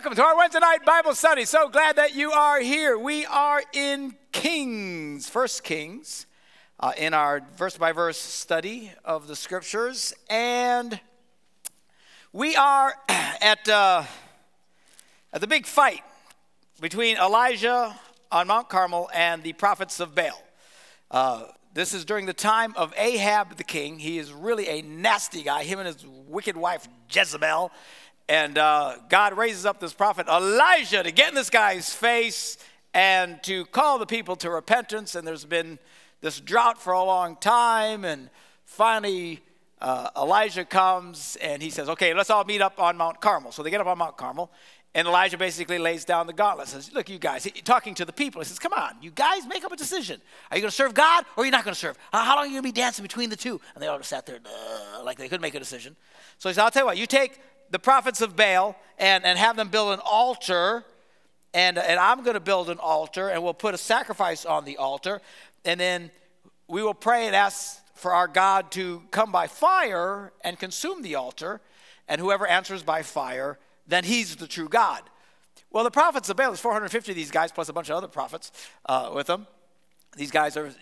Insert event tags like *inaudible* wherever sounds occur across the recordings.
Welcome to our Wednesday night Bible study. So glad that you are here. We are in Kings, First Kings, uh, in our verse by verse study of the scriptures. And we are *clears throat* at, uh, at the big fight between Elijah on Mount Carmel and the prophets of Baal. Uh, this is during the time of Ahab the king. He is really a nasty guy, him and his wicked wife Jezebel. And uh, God raises up this prophet Elijah to get in this guy's face and to call the people to repentance. And there's been this drought for a long time. And finally, uh, Elijah comes and he says, Okay, let's all meet up on Mount Carmel. So they get up on Mount Carmel. And Elijah basically lays down the gauntlet. Says, "Look, you guys." He, talking to the people, he says, "Come on, you guys, make up a decision. Are you going to serve God or are you not going to serve? How long are you going to be dancing between the two? And they all just sat there, like they couldn't make a decision. So he said, "I'll tell you what. You take the prophets of Baal and, and have them build an altar. And, and I'm going to build an altar, and we'll put a sacrifice on the altar. And then we will pray and ask for our God to come by fire and consume the altar. And whoever answers by fire, then he's the true God. Well, the prophets of Baal, there's 450 of these guys, plus a bunch of other prophets uh, with them. These guys are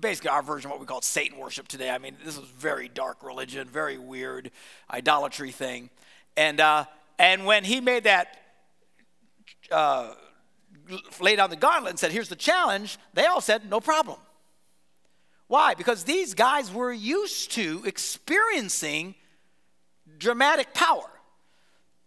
basically our version of what we call Satan worship today. I mean, this is very dark religion, very weird idolatry thing. And, uh, and when he made that, uh, laid down the gauntlet and said, here's the challenge, they all said, no problem. Why? Because these guys were used to experiencing dramatic power.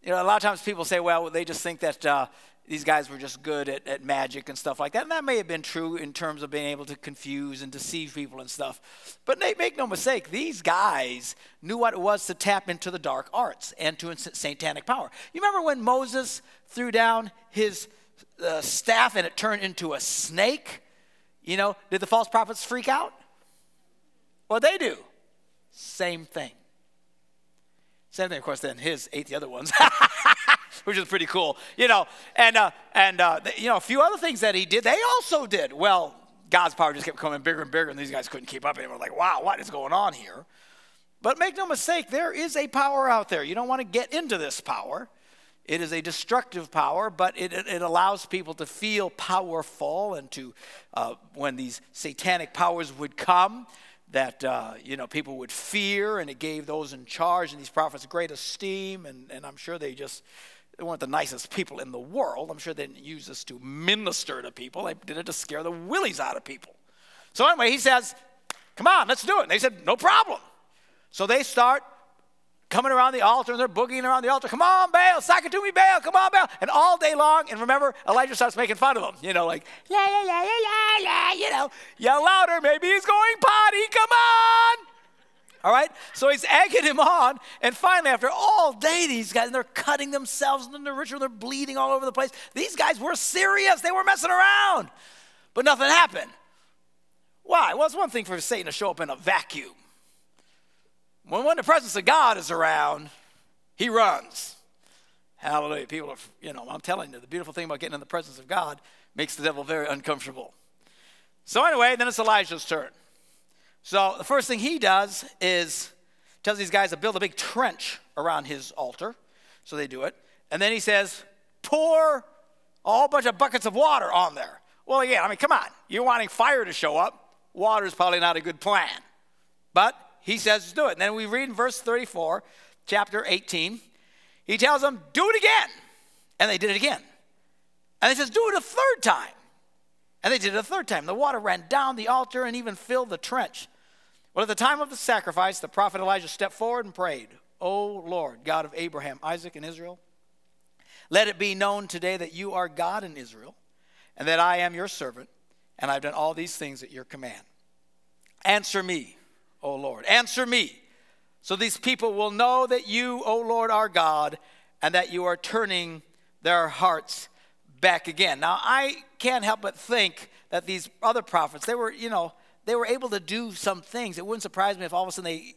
You know, a lot of times people say, well, they just think that uh, these guys were just good at, at magic and stuff like that. And that may have been true in terms of being able to confuse and deceive people and stuff. But make no mistake, these guys knew what it was to tap into the dark arts and to satanic power. You remember when Moses threw down his uh, staff and it turned into a snake? You know, did the false prophets freak out? Well, they do. Same thing. Same thing, of course, then his ate the other ones. *laughs* *laughs* which is pretty cool, you know. And uh, and uh, you know a few other things that he did, they also did. Well, God's power just kept coming bigger and bigger, and these guys couldn't keep up anymore. Like, wow, what is going on here? But make no mistake, there is a power out there. You don't want to get into this power. It is a destructive power, but it, it allows people to feel powerful and to, uh, when these satanic powers would come, that uh, you know people would fear, and it gave those in charge and these prophets great esteem, and, and I'm sure they just they weren't the nicest people in the world. I'm sure they didn't use this to minister to people. They did it to scare the willies out of people. So anyway, he says, Come on, let's do it. And they said, No problem. So they start coming around the altar and they're boogieing around the altar. Come on, Baal, sack it to me, Baal, come on, Baal. And all day long, and remember, Elijah starts making fun of them, you know, like, la, la, la, la, la, you know, yell louder, maybe he's going potty, come on. All right? So he's egging him on. And finally, after all day, these guys, and they're cutting themselves and they're ritual, they're bleeding all over the place. These guys were serious. They were messing around. But nothing happened. Why? Well, it's one thing for Satan to show up in a vacuum. When, when the presence of God is around, he runs. Hallelujah. People are, you know, I'm telling you, the beautiful thing about getting in the presence of God makes the devil very uncomfortable. So, anyway, then it's Elijah's turn. So the first thing he does is tells these guys to build a big trench around his altar. So they do it. And then he says, pour a whole bunch of buckets of water on there. Well, again, I mean, come on. You're wanting fire to show up. Water is probably not a good plan. But he says, do it. And then we read in verse 34, chapter 18, he tells them, do it again. And they did it again. And he says, do it a third time. And they did it a third time. The water ran down the altar and even filled the trench. Well, at the time of the sacrifice, the prophet Elijah stepped forward and prayed, O Lord, God of Abraham, Isaac, and Israel, let it be known today that you are God in Israel, and that I am your servant, and I've done all these things at your command. Answer me, O Lord, answer me, so these people will know that you, O Lord, are God, and that you are turning their hearts back again. Now, I can't help but think that these other prophets, they were, you know, they were able to do some things. It wouldn't surprise me if all of a sudden they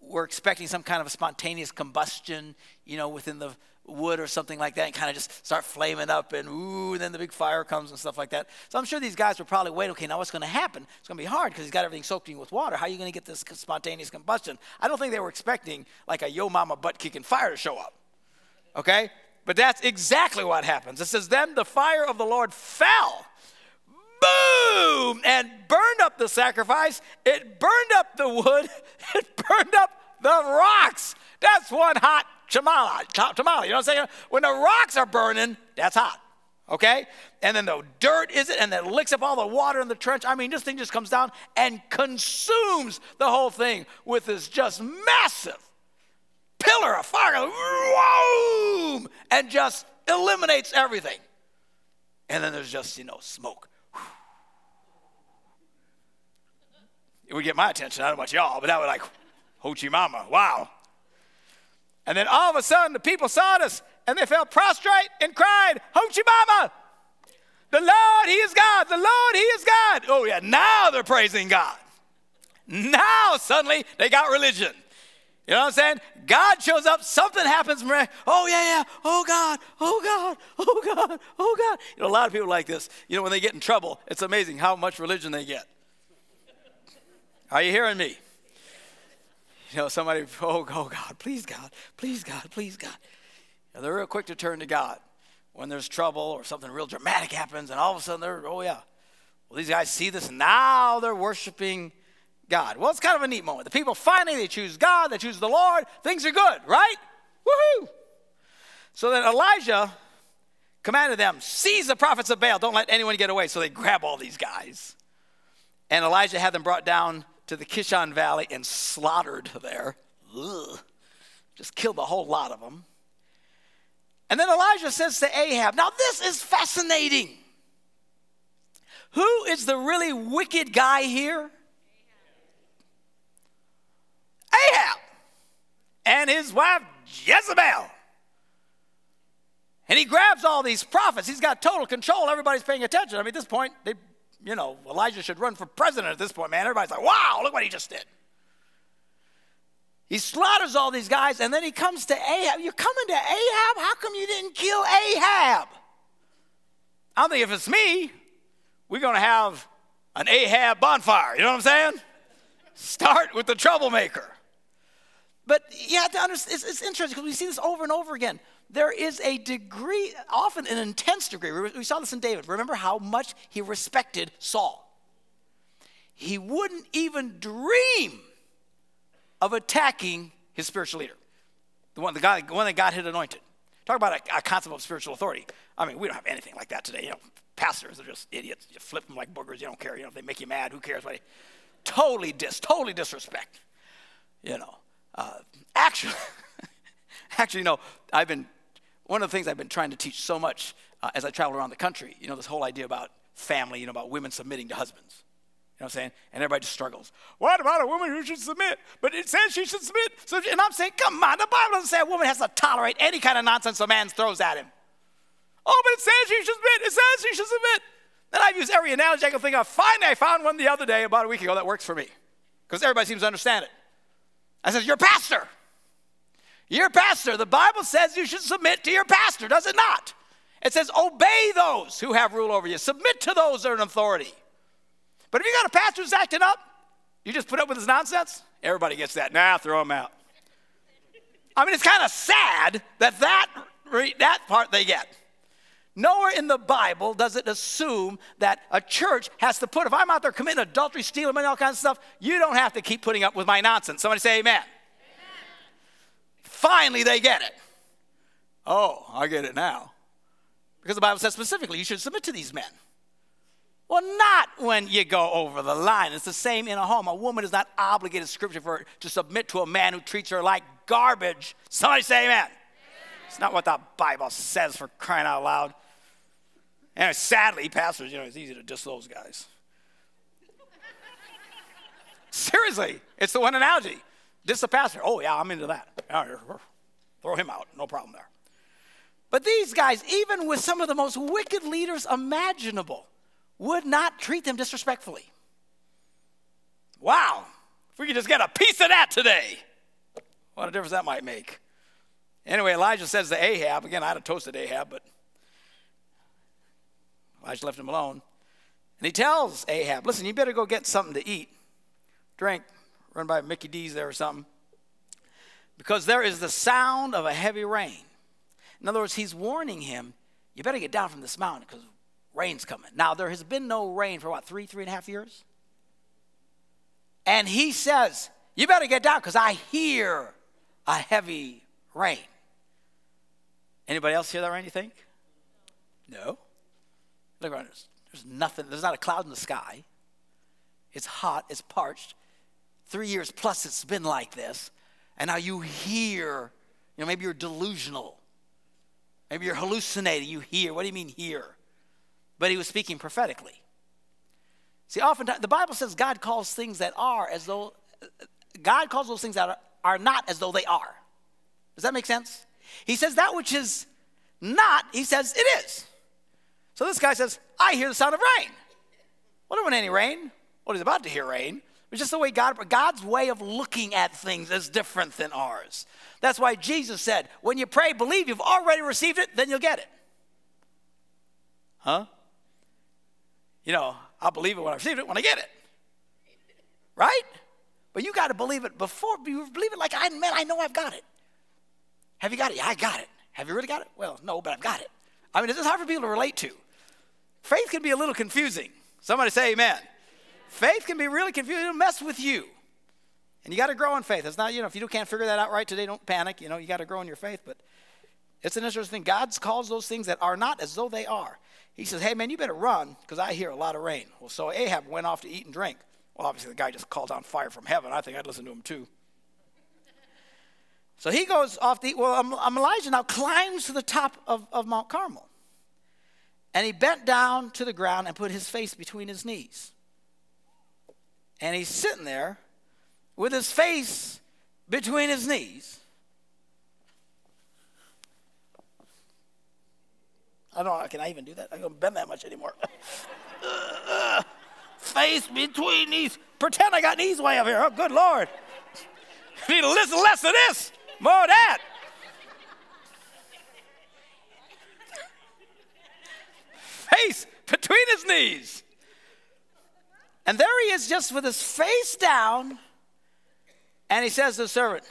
were expecting some kind of a spontaneous combustion, you know, within the wood or something like that and kind of just start flaming up and ooh, and then the big fire comes and stuff like that. So I'm sure these guys were probably waiting, okay, now what's going to happen? It's going to be hard because he's got everything soaked in with water. How are you going to get this spontaneous combustion? I don't think they were expecting like a yo mama butt kicking fire to show up. Okay? But that's exactly what happens. It says, Then the fire of the Lord fell, boom, and burned up the sacrifice. It burned up the wood, *laughs* it burned up the rocks. That's one hot tamale. tamale. You know what I'm saying? When the rocks are burning, that's hot. Okay? And then the dirt is it, and then licks up all the water in the trench. I mean, this thing just comes down and consumes the whole thing with this just massive pillar of fire, whoom, and just eliminates everything. And then there's just, you know, smoke. It would get my attention. I don't know about y'all, but that would like, Hoochie Mama, wow. And then all of a sudden, the people saw this and they fell prostrate and cried, Hoochie Mama, the Lord, He is God. The Lord, He is God. Oh, yeah, now they're praising God. Now suddenly they got religion. You know what I'm saying? God shows up, something happens. Oh, yeah, yeah. Oh, God. Oh, God. Oh, God. Oh, God. You know, a lot of people like this. You know, when they get in trouble, it's amazing how much religion they get. Are you hearing me? You know, somebody, oh, oh God, please, God, please, God, please, God. You know, they're real quick to turn to God when there's trouble or something real dramatic happens, and all of a sudden they're, oh, yeah. Well, these guys see this, and now they're worshiping God. Well, it's kind of a neat moment. The people finally they choose God, they choose the Lord. Things are good, right? Woohoo! So then Elijah commanded them, seize the prophets of Baal, don't let anyone get away. So they grab all these guys. And Elijah had them brought down to the Kishon Valley and slaughtered there. Ugh. Just killed a whole lot of them. And then Elijah says to Ahab, Now this is fascinating. Who is the really wicked guy here? Ahab and his wife Jezebel. And he grabs all these prophets. He's got total control. Everybody's paying attention. I mean, at this point, they, you know, Elijah should run for president at this point, man. Everybody's like, wow, look what he just did. He slaughters all these guys, and then he comes to Ahab. You're coming to Ahab? How come you didn't kill Ahab? I think if it's me, we're going to have an Ahab bonfire. You know what I'm saying? Start with the troublemaker. But have to understand, it's, it's interesting because we see this over and over again. There is a degree, often an intense degree. We saw this in David. Remember how much he respected Saul. He wouldn't even dream of attacking his spiritual leader, the one, the guy, the one that God had anointed. Talk about a, a, concept of spiritual authority. I mean, we don't have anything like that today. You know, pastors are just idiots. You flip them like boogers. You don't care. You know, if they make you mad, who cares? What? Totally dis, totally disrespect. You know, uh, actually, *laughs* actually, you know, I've been, one of the things I've been trying to teach so much uh, as I travel around the country, you know, this whole idea about family, you know, about women submitting to husbands. You know what I'm saying? And everybody just struggles. What about a woman who should submit? But it says she should submit. So, and I'm saying, come on, the Bible doesn't say a woman has to tolerate any kind of nonsense a man throws at him. Oh, but it says she should submit. It says she should submit. Then I've used every analogy I can think of. Finally, I found one the other day, about a week ago, that works for me. Because everybody seems to understand it. I said, You're pastor. You're pastor. The Bible says you should submit to your pastor, does it not? It says, Obey those who have rule over you, submit to those that are in authority. But if you got a pastor who's acting up, you just put up with his nonsense? Everybody gets that. Nah, throw him out. I mean, it's kind of sad that that, that part they get. Nowhere in the Bible does it assume that a church has to put, if I'm out there committing adultery, stealing money, all kinds of stuff, you don't have to keep putting up with my nonsense. Somebody say amen. amen. Finally, they get it. Oh, I get it now. Because the Bible says specifically you should submit to these men. Well, not when you go over the line. It's the same in a home. A woman is not obligated, scripture, for to submit to a man who treats her like garbage. Somebody say amen. It's not what the Bible says for crying out loud. And sadly, pastors, you know, it's easy to diss those guys. *laughs* Seriously, it's the one analogy. Diss the pastor. Oh, yeah, I'm into that. Throw him out. No problem there. But these guys, even with some of the most wicked leaders imaginable, would not treat them disrespectfully. Wow, if we could just get a piece of that today, what a difference that might make. Anyway, Elijah says to Ahab, again, I'd have toasted Ahab, but Elijah left him alone. And he tells Ahab, listen, you better go get something to eat, drink, run by Mickey D's there or something, because there is the sound of a heavy rain. In other words, he's warning him, you better get down from this mountain because rain's coming. Now, there has been no rain for what, three, three and a half years? And he says, You better get down because I hear a heavy rain. Anybody else hear that rain, you think? No. Look around. There's, there's nothing, there's not a cloud in the sky. It's hot, it's parched. Three years plus it's been like this. And now you hear, you know, maybe you're delusional. Maybe you're hallucinating. You hear. What do you mean hear? But he was speaking prophetically. See, oftentimes the Bible says God calls things that are as though, God calls those things that are, are not as though they are. Does that make sense? He says that which is not, he says it is. So this guy says, I hear the sound of rain. Well, there wasn't any rain. Well, he's about to hear rain. It's just the way God, God's way of looking at things is different than ours. That's why Jesus said, when you pray, believe you've already received it, then you'll get it. Huh? You know, I'll believe it when I receive it, when I get it. Right? But you got to believe it before, you believe it like, I, man, I know I've got it. Have you got it? Yeah, I got it. Have you really got it? Well, no, but I've got it. I mean, is this is hard for people to relate to. Faith can be a little confusing. Somebody say amen. Faith can be really confusing. It'll mess with you. And you got to grow in faith. It's not, you know, if you can't figure that out right today, don't panic. You know, you got to grow in your faith. But it's an interesting thing. God calls those things that are not as though they are. He says, hey, man, you better run because I hear a lot of rain. Well, so Ahab went off to eat and drink. Well, obviously, the guy just called down fire from heaven. I think I'd listen to him too. So he goes off the, well, um, Elijah now climbs to the top of, of Mount Carmel. And he bent down to the ground and put his face between his knees. And he's sitting there with his face between his knees. I don't know, can I even do that? I don't bend that much anymore. *laughs* face between knees. Pretend I got knees way up here. Oh, good Lord. *laughs* Need to listen less of this. More of that. Face between his knees. And there he is, just with his face down. And he says to the servant,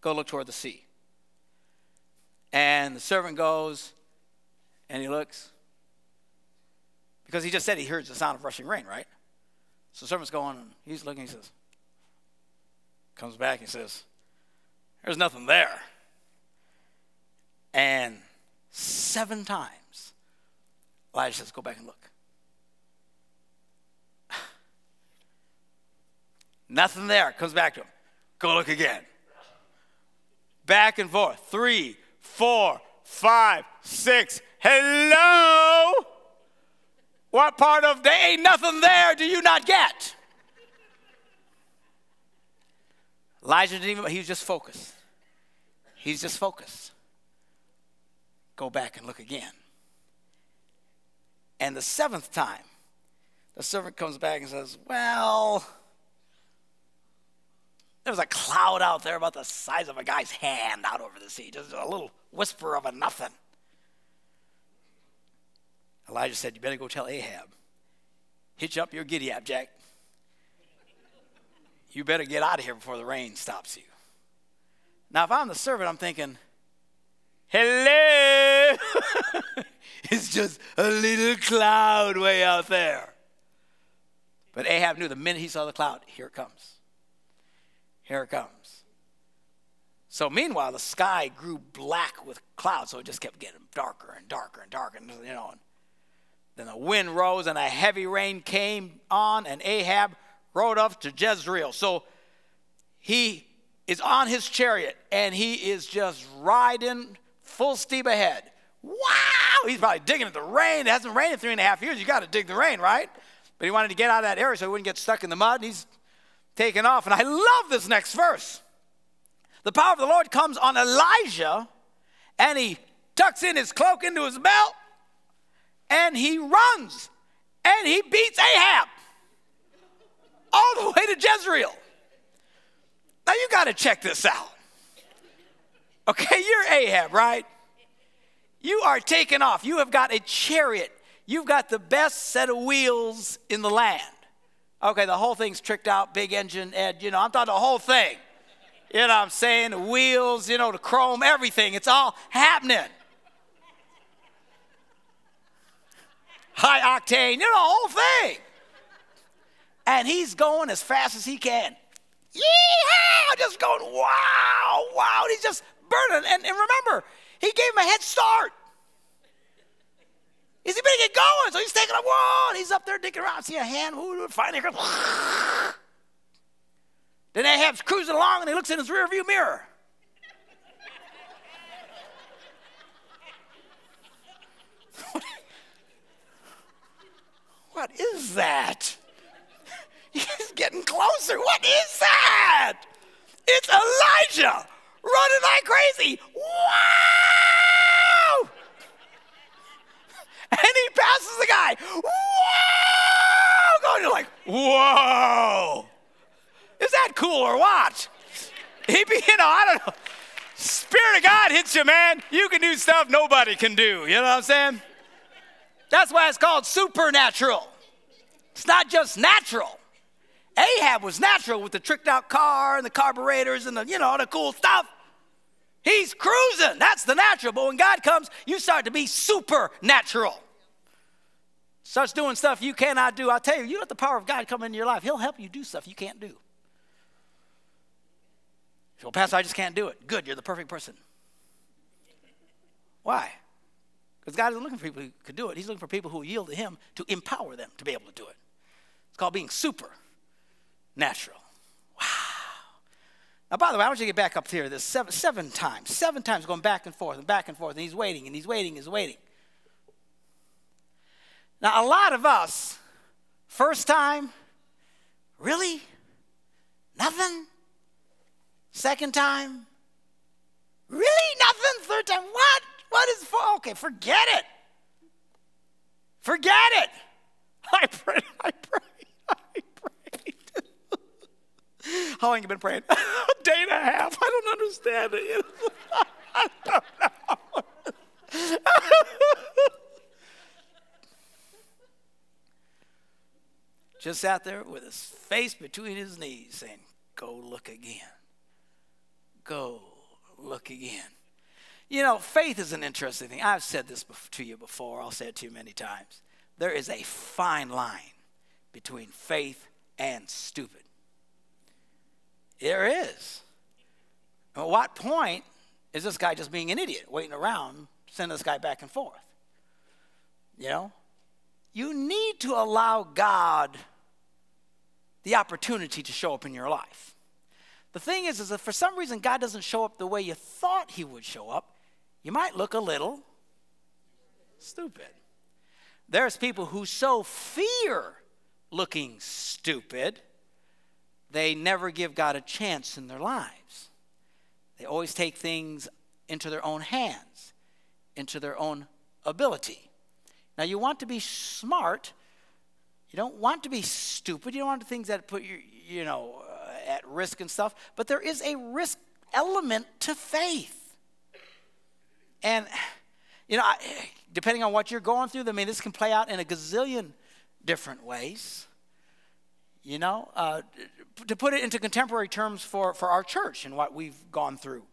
Go look toward the sea. And the servant goes and he looks. Because he just said he hears the sound of rushing rain, right? So the servant's going he's looking, he says, comes back, he says, there's nothing there. And seven times, Elijah says, Go back and look. *sighs* nothing there. Comes back to him. Go look again. Back and forth. Three, four, five, six. Hello? What part of there ain't nothing there do you not get? Elijah didn't even, he was just focused. He's just focused. Go back and look again. And the seventh time, the servant comes back and says, Well, there's a cloud out there about the size of a guy's hand out over the sea, just a little whisper of a nothing. Elijah said, You better go tell Ahab. Hitch up your giddy up, Jack. You better get out of here before the rain stops you. Now, if I'm the servant, I'm thinking, hello. *laughs* it's just a little cloud way out there. But Ahab knew the minute he saw the cloud, here it comes. Here it comes. So meanwhile, the sky grew black with clouds, so it just kept getting darker and darker and darker, and, you know. And then the wind rose, and a heavy rain came on, and Ahab rode up to Jezreel. So he is on his chariot and he is just riding full steam ahead. Wow! He's probably digging at the rain. It hasn't rained in three and a half years. You got to dig the rain, right? But he wanted to get out of that area so he wouldn't get stuck in the mud. And He's taking off. And I love this next verse. The power of the Lord comes on Elijah, and he tucks in his cloak into his belt, and he runs, and he beats Ahab all the way to Jezreel. Now you got to check this out. Okay, you're Ahab, right? You are taken off. You have got a chariot. You've got the best set of wheels in the land. Okay, the whole thing's tricked out, big engine, Ed, you know, I'm talking the whole thing. You know what I'm saying? The wheels, you know, the chrome, everything. It's all happening. High octane, you know, the whole thing. And he's going as fast as he can. Yeah, just going, wow, wow. He's just burning. And, and remember, he gave him a head start. Is he better get going? So he's taking a whoa, he's up there digging around. See a hand, who finally goes. *laughs* Then Ahab's cruising along and he looks in his rear view mirror. *laughs* what is that? He's getting closer. What is that? It's Elijah running like crazy. Wow! *laughs* And he passes the guy. Wow! Going, you're like, whoa! Is that cool or what? He be, you know, I don't know. Spirit of God hits you, man. You can do stuff nobody can do. You know what I'm saying? That's why it's called supernatural. It's not just natural. Ahab was natural with the tricked out car and the carburetors and the, you know, the cool stuff. He's cruising. That's the natural. But when God comes, you start to be supernatural. Starts doing stuff you cannot do. I'll tell you, you let the power of God come into your life. He'll help you do stuff you can't do. Well, Pastor, I just can't do it. Good, you're the perfect person. Why? Because God isn't looking for people who could do it. He's looking for people who yield to Him to empower them to be able to do it. It's called being super natural. Wow. Now, by the way, I want you to get back up here. This seven, seven times, seven times going back and forth and back and forth, and he's waiting and he's waiting, and he's waiting. Now, a lot of us, first time, really? Nothing? Second time, really? Nothing? Third time, what? What is for? Okay, forget it. Forget it. *laughs* I pray, I pray. How long you been praying? *laughs* a day and a half. I don't understand it. I don't know. Just sat there with his face between his knees saying, Go look again. Go look again. You know, faith is an interesting thing. I've said this to you before, I'll say it to you many times. There is a fine line between faith and stupid. There is. At what point is this guy just being an idiot, waiting around, sending this guy back and forth? You know? You need to allow God the opportunity to show up in your life. The thing is, is if for some reason God doesn't show up the way you thought he would show up, you might look a little stupid. There's people who so fear looking stupid they never give God a chance in their lives. They always take things into their own hands, into their own ability. Now, you want to be smart. You don't want to be stupid. You don't want things that put you, you know, uh, at risk and stuff. But there is a risk element to faith. And, you know, depending on what you're going through, I mean, this can play out in a gazillion different ways. You know, uh, to put it into contemporary terms for, for our church and what we've gone through,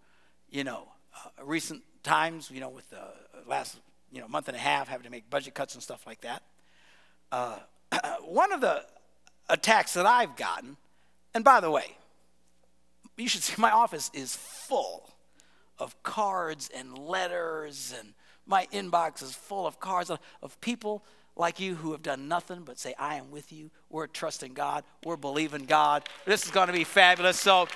you know, uh, recent times, you know, with the last, you know, month and a half having to make budget cuts and stuff like that. Uh, *clears throat* one of the attacks that I've gotten, and by the way, you should see *laughs* my office is full of cards and letters, and my inbox is full of cards of, of people like you who have done nothing but say, I am with you. We're trusting God. We're believing God. This is going to be fabulous. So,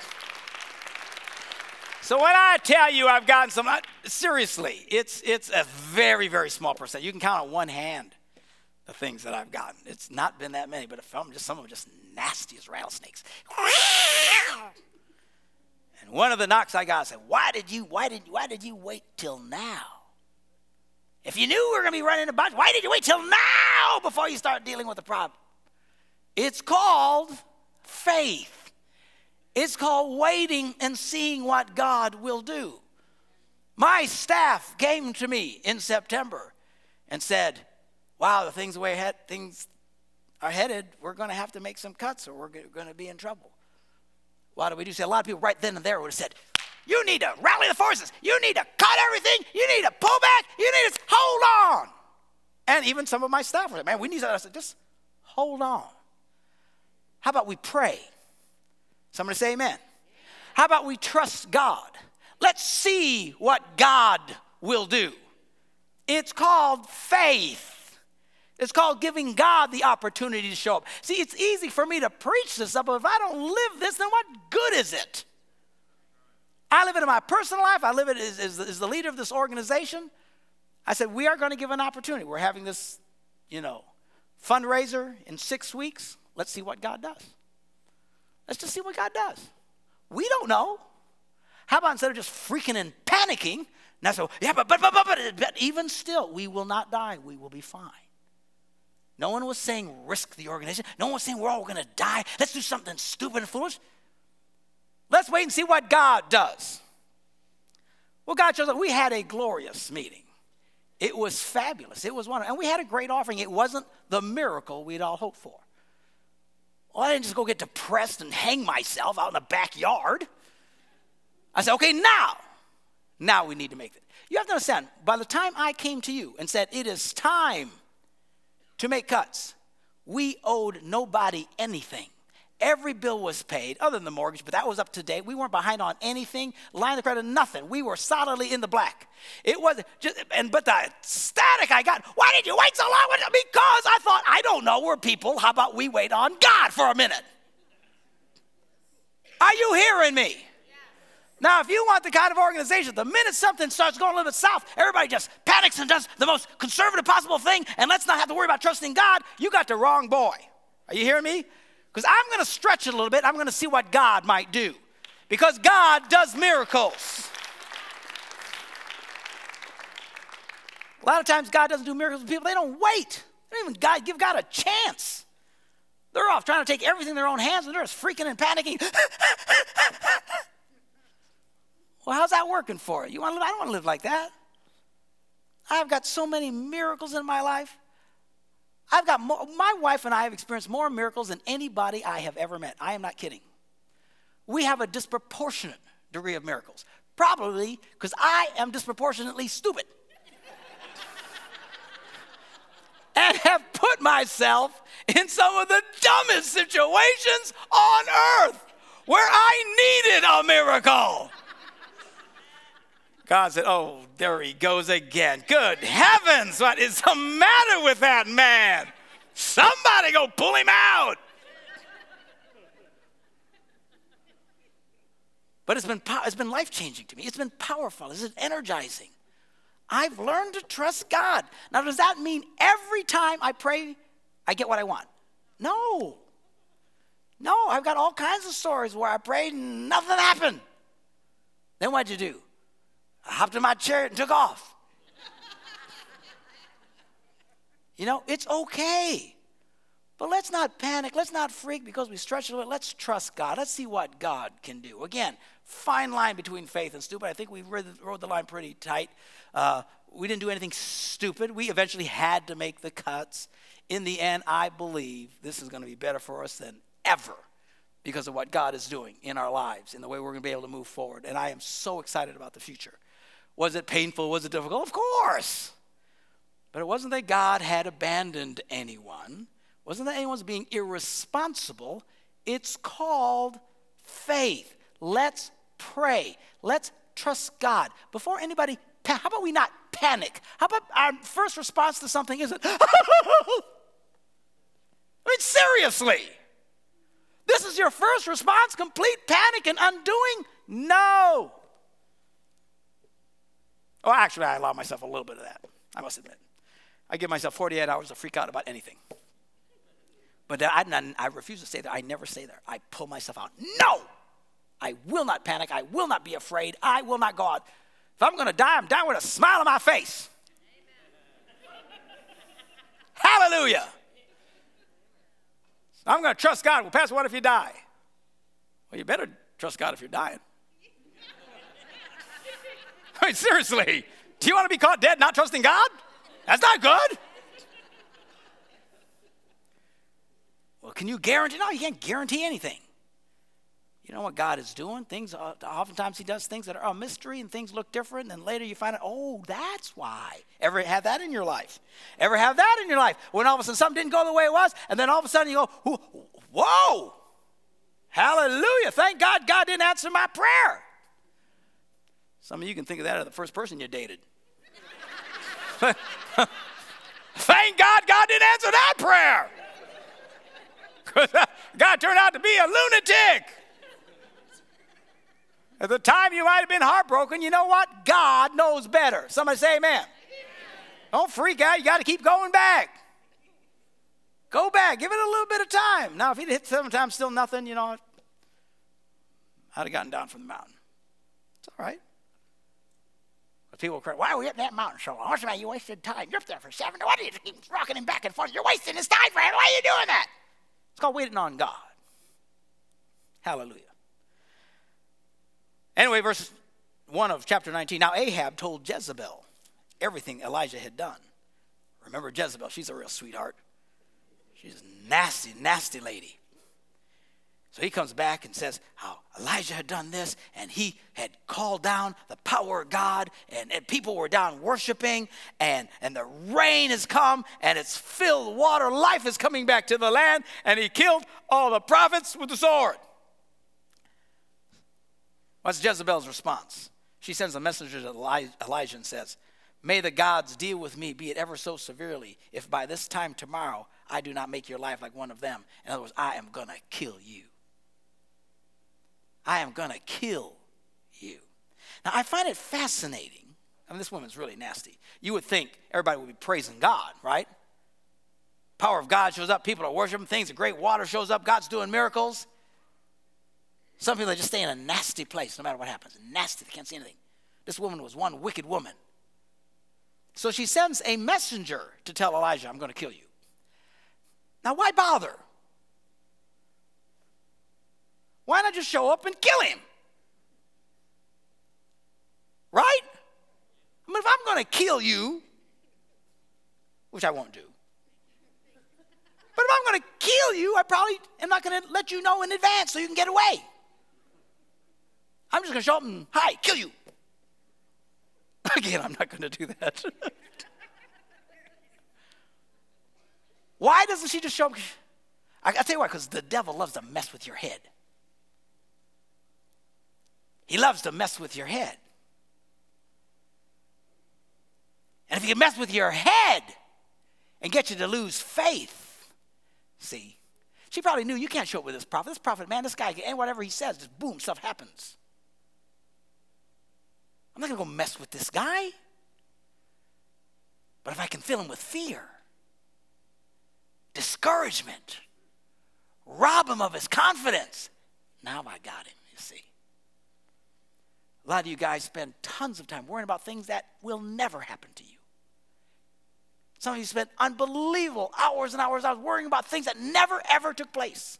so when I tell you I've gotten some, seriously, it's, it's a very, very small percent. You can count on one hand the things that I've gotten. It's not been that many, but some, just, some of them just nasty as rattlesnakes. And one of the knocks I got I said, why did you, why did, why did you wait till now? If you knew we were going to be running a bunch, why did you wait till now before you start dealing with the problem? It's called faith. It's called waiting and seeing what God will do. My staff came to me in September and said, "Wow, the things the way things are headed, we're going to have to make some cuts or we're going to be in trouble." What do we do? See, a lot of people right then and there would have said, You need to rally the forces. You need to cut everything. You need to pull back. You need to hold on. And even some of my staff were like, Man, we need to. I said, Just hold on. How about we pray? Somebody say amen. How about we trust God? Let's see what God will do. It's called faith. It's called giving God the opportunity to show up. See, it's easy for me to preach this stuff, but if I don't live this, then what good is it? I live it in my personal life. I live it as, as, as the leader of this organization. I said, we are going to give an opportunity. We're having this, you know, fundraiser in six weeks. Let's see what God does. Let's just see what God does. We don't know. How about instead of just freaking and panicking, now so, yeah, but, but, but, but, but even still, we will not die. We will be fine. No one was saying risk the organization. No one was saying we're all going to die. Let's do something stupid and foolish. Let's wait and see what God does. Well, God shows up. We had a glorious meeting. It was fabulous. It was wonderful. And we had a great offering. It wasn't the miracle we'd all hoped for. Well, I didn't just go get depressed and hang myself out in the backyard. I said, okay, now, now we need to make it. You have to understand, by the time I came to you and said, it is time to make cuts. We owed nobody anything. Every bill was paid, other than the mortgage, but that was up to date. We weren't behind on anything, line of credit, nothing. We were solidly in the black. It was just, and but the static I got. Why did you wait so long? Because I thought I don't know. We're people. How about we wait on God for a minute? Are you hearing me? Now, if you want the kind of organization, the minute something starts going a little bit south, everybody just panics and does the most conservative possible thing, and let's not have to worry about trusting God, you got the wrong boy. Are you hearing me? Because I'm going to stretch it a little bit. I'm going to see what God might do. Because God does miracles. A lot of times, God doesn't do miracles with people, they don't wait. They don't even give God a chance. They're off trying to take everything in their own hands and they're just freaking and panicking. *laughs* Well, how's that working for you? You want to live? I don't want to live like that. I've got so many miracles in my life. I've got more, my wife and I have experienced more miracles than anybody I have ever met. I am not kidding. We have a disproportionate degree of miracles, probably because I am disproportionately stupid. *laughs* and have put myself in some of the dumbest situations on earth where I needed a miracle. God said, Oh, there he goes again. Good heavens, what is the matter with that man? Somebody go pull him out. But it's been, it's been life changing to me. It's been powerful. It's been energizing. I've learned to trust God. Now, does that mean every time I pray, I get what I want? No. No, I've got all kinds of stories where I prayed and nothing happened. Then what'd you do? I hopped in my chair and took off. you know, it's okay. But let's not panic. Let's not freak because we stretch a little. Let's trust God. Let's see what God can do. Again, fine line between faith and stupid. I think we rode the line pretty tight. Uh, we didn't do anything stupid. We eventually had to make the cuts. In the end, I believe this is going to be better for us than ever because of what God is doing in our lives and the way we're going to be able to move forward. And I am so excited about the future. Was it painful? Was it difficult? Of course. But it wasn't that God had abandoned anyone. It wasn't that anyone's being irresponsible. It's called faith. Let's pray. Let's trust God. Before anybody, how about we not panic? How about our first response to something isn't, *laughs* I mean, seriously. This is your first response, complete panic and undoing? No. Oh, actually, I allow myself a little bit of that. I must admit. I give myself 48 hours to freak out about anything. But I, I refuse to stay there. I never stay there. I pull myself out. No! I will not panic. I will not be afraid. I will not go out. If I'm going to die, I'm dying with a smile on my face. *laughs* Hallelujah. I'm going to trust God. Well, Pastor, what if you die? Well, you better trust God if you're dying. Mean, seriously, do you want to be caught dead not trusting God? That's not good. Well, can you guarantee? No, you can't guarantee anything. You know what God is doing? Things, uh, oftentimes He does things that are a mystery and things look different, and then later you find out, oh, that's why. Ever have that in your life? Ever have that in your life? When all of a sudden something didn't go the way it was, and then all of a sudden you go, whoa, hallelujah, thank God God didn't answer my prayer. Some of you can think of that as the first person you dated. *laughs* thank God God didn't answer that prayer. *laughs* God turned out to be a lunatic. At the time you might have been heartbroken, you know what? God knows better. Somebody say amen. amen. Don't freak out. You got to keep going back. Go back. Give it a little bit of time. Now, if he'd hit seven times, still nothing, you know, I'd have gotten down from the mountain. It's all right. People cry, why are we up that mountain so long? What's? You wasted time. You're up there for seven. Why do you keep rocking him back and forth? You're wasting his time, friend. Why are you doing that? It's called waiting on God. Hallelujah. Anyway, verse 1 of chapter 19. Now Ahab told Jezebel everything Elijah had done. Remember Jezebel, she's a real sweetheart. She's a nasty, nasty lady. So he comes back and says how Elijah had done this and he had called down the power of God and, and people were down worshiping and, and the rain has come and it's filled water. Life is coming back to the land and he killed all the prophets with the sword. What's Jezebel's response? She sends a messenger to Elijah and says, May the gods deal with me, be it ever so severely, if by this time tomorrow I do not make your life like one of them. In other words, I am going to kill you. I am going to kill you. Now, I find it fascinating. I mean, this woman's really nasty. You would think everybody would be praising God, right? Power of God shows up, people are worshiping, things, a great water shows up, God's doing miracles. Some people just stay in a nasty place no matter what happens. Nasty, they can't see anything. This woman was one wicked woman. So she sends a messenger to tell Elijah, I'm going to kill you. Now, why bother? Why not just show up and kill him? Right? I mean, if I'm going to kill you, which I won't do, but if I'm going to kill you, I probably am not going to let you know in advance so you can get away. I'm just going to show up and, hi, kill you. *laughs* Again, I'm not going to do that. *laughs* why doesn't she just show up? I, will tell you why, because the devil loves to mess with your head. He loves to mess with your head. And if he can mess with your head and get you to lose faith, see, she probably knew you can't show up with this prophet. This prophet, man, this guy, and whatever he says, just boom, stuff happens. I'm not going to go mess with this guy. But if I can fill him with fear, discouragement, rob him of his confidence, now I got him, you see. A lot of you guys spend tons of time worrying about things that will never happen to you. Some of you spend unbelievable hours and hours, hours worrying about things that never ever took place.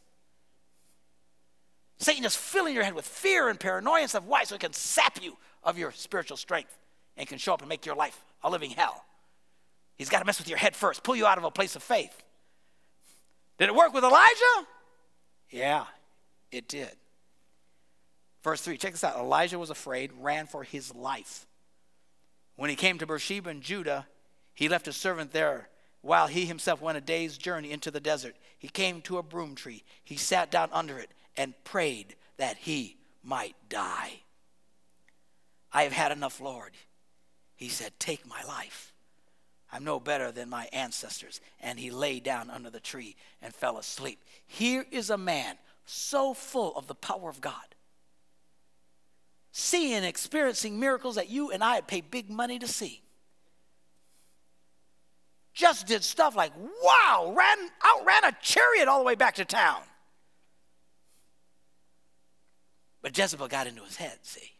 Satan is filling your head with fear and paranoia and stuff. Why? So it can sap you of your spiritual strength and can show up and make your life a living hell. He's got to mess with your head first, pull you out of a place of faith. Did it work with Elijah? Yeah, it did. Verse 3, check this out. Elijah was afraid, ran for his life. When he came to Beersheba in Judah, he left a servant there while he himself went a day's journey into the desert. He came to a broom tree. He sat down under it and prayed that he might die. I have had enough, Lord. He said, Take my life. I'm no better than my ancestors. And he lay down under the tree and fell asleep. Here is a man so full of the power of God, seeing experiencing miracles that you and I had paid big money to see. Just did stuff like, wow, ran, outran a chariot all the way back to town. But Jezebel got into his head, see.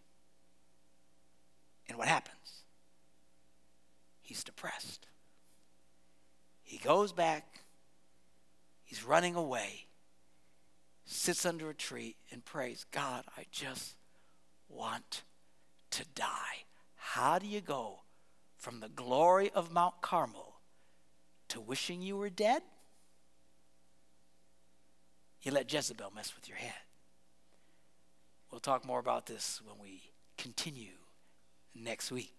And what happens? He's depressed. He goes back, he's running away, sits under a tree, and prays, God, I just want to die. How do you go from the glory of Mount Carmel to wishing you were dead? You let Jezebel mess with your head. We'll talk more about this when we continue next week.